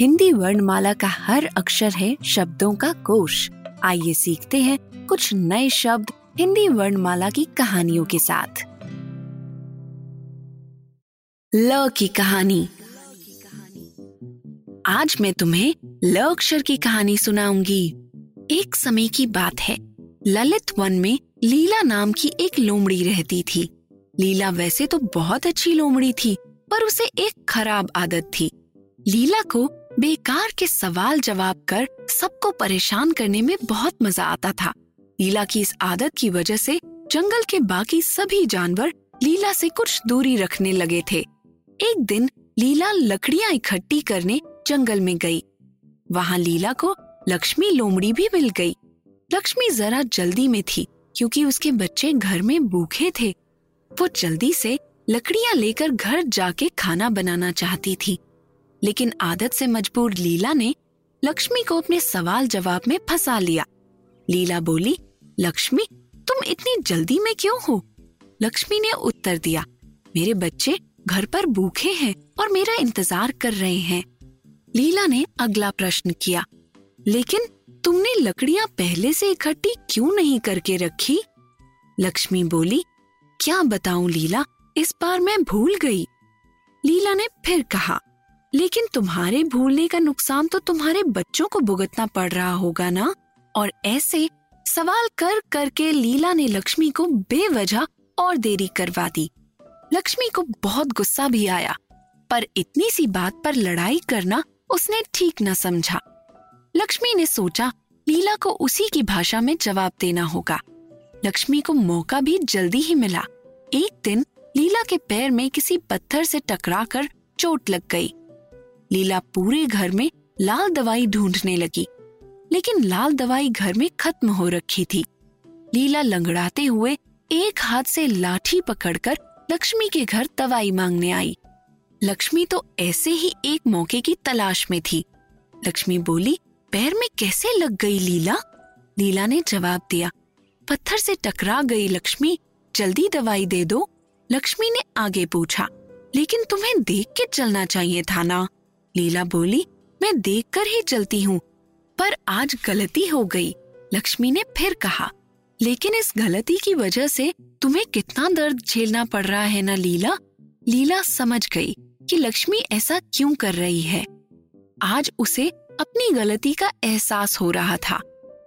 Hindi वर्णमाला का हर अक्षर है शब्दों का कोश। आइए सीखते हैं कुछ नए शब्द हिंदी वर्णमाला की कहानियों के साथ। ल की कहानी। आज मैं तुम्हें ल अक्षर की कहानी सुनाऊँगी। एक समय की बात है। ललित वन में लीला नाम की एक लोमड़ी रहती थी। लीला वैसे तो बहुत अच्छी लोमड़ी थी, पर उसे एक खराब आदत थी। लीला को बेकार के सवाल जवाब कर सबको परेशान करने में बहुत मज़ा आता था। लीला की इस आदत की वजह से जंगल के बाकी सभी जानवर लीला से कुछ दूरी रखने लगे थे। एक दिन लीला लकड़ियाँ इकट्ठी करने जंगल में गई। वहाँ लीला को लक्ष्मी लोमड़ी भी मिल गई। लक्ष्मी जरा जल्दी में थी क्योंकि उसके बच्चे घर में भूखे थे। वो जल्दी से लकड़ियाँ लेकर घर जाके खाना बनाना चाहती थी। लेकिन आदत से मजबूर लीला ने लक्ष्मी को अपने सवाल जवाब में फंसा लिया। लीला बोली, लक्ष्मी, तुम इतनी जल्दी में क्यों हो? लक्ष्मी ने उत्तर दिया, मेरे बच्चे घर पर भूखे हैं और मेरा इंतज़ार कर रहे हैं। लीला ने अगला प्रश्न किया, लेकिन तुमने लकड़ियाँ पहले से इकट्ठी क्यों नहीं करके रखी? लक्ष्मी बोली, क्या बताऊँ लीला, इस बार मैं भूल गई। लीला ने फिर कहा लेकिन तुम्हारे भूलने का नुकसान तो तुम्हारे बच्चों को भुगतना पड़ रहा होगा ना? और ऐसे सवाल कर करके लीला ने लक्ष्मी को बेवजह और देरी करवा दी। लक्ष्मी को बहुत गुस्सा भी आया, पर इतनी सी बात पर लड़ाई करना उसने ठीक न समझा। लक्ष्मी ने सोचा, लीला को उसी की भाषा में जवाब देना होगा। लक्ष्मी को मौका भी जल्दी ही मिला। एक दिन लीला के पैर में किसी पत्थर से टकराकर चोट लग गई। लीला पूरे घर में लाल दवाई ढूँढने लगी, लेकिन लाल दवाई घर में खत्म हो रखी थी। लीला लंगड़ाते हुए एक हाथ से लाठी पकड़कर लक्ष्मी के घर दवाई मांगने आई। लक्ष्मी तो ऐसे ही एक मौके की तलाश में थी। लक्ष्मी बोली, पैर में कैसे लग गई लीला? लीला ने जवाब दिया, पत्थर से टकरा गई लक्ष्मी, जल्दी दवाई दे दो। लक्ष्मी ने आगे पूछा, लेकिन तुम्हें देख के चलना चाहिए था ना? लीला बोली, मैं देख कर ही चलती हूँ, पर आज गलती हो गई, लक्ष्मी ने फिर कहा। लेकिन इस गलती की वजह से तुम्हें कितना दर्द झेलना पड़ रहा है ना लीला? लीला समझ गई कि लक्ष्मी ऐसा क्यों कर रही है। आज उसे अपनी गलती का एहसास हो रहा था।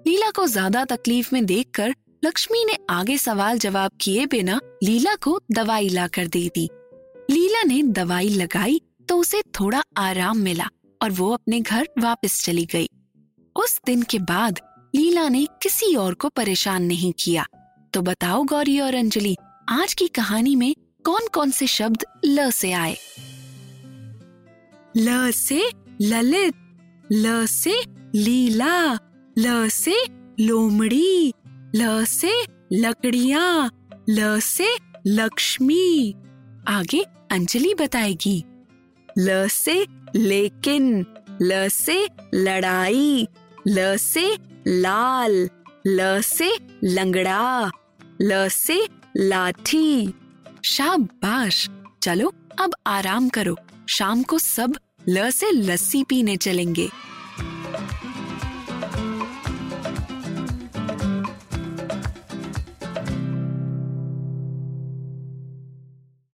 लीला को ज़्यादा तकलीफ़ में देखकर लक्ष्मी ने आगे सवाल जवाब किए बिना लीला को दवाई ला कर दे दी। लीला ने दवाई लगाई तो उसे थोड़ा आराम मिला और वो अपने घर वापस चली गई। उस दिन के बाद लीला ने किसी और को परेशान नहीं किया। तो बताओ गौरी और अंजलि आज की कहानी में कौन कौन से शब्द ल से आए? ल से ललित ल से लीला ल से लोमड़ी ल से लकड़िया ल से लक्ष्मी। आगे अंजलि बताएगी। ल से लेकिन, ल से लड़ाई, ल से लाल, ल से लंगड़ा, ल से लाठी। शाबाश! चलो, अब आराम करो। शाम को सब ल से लस्सी पीने चलेंगे।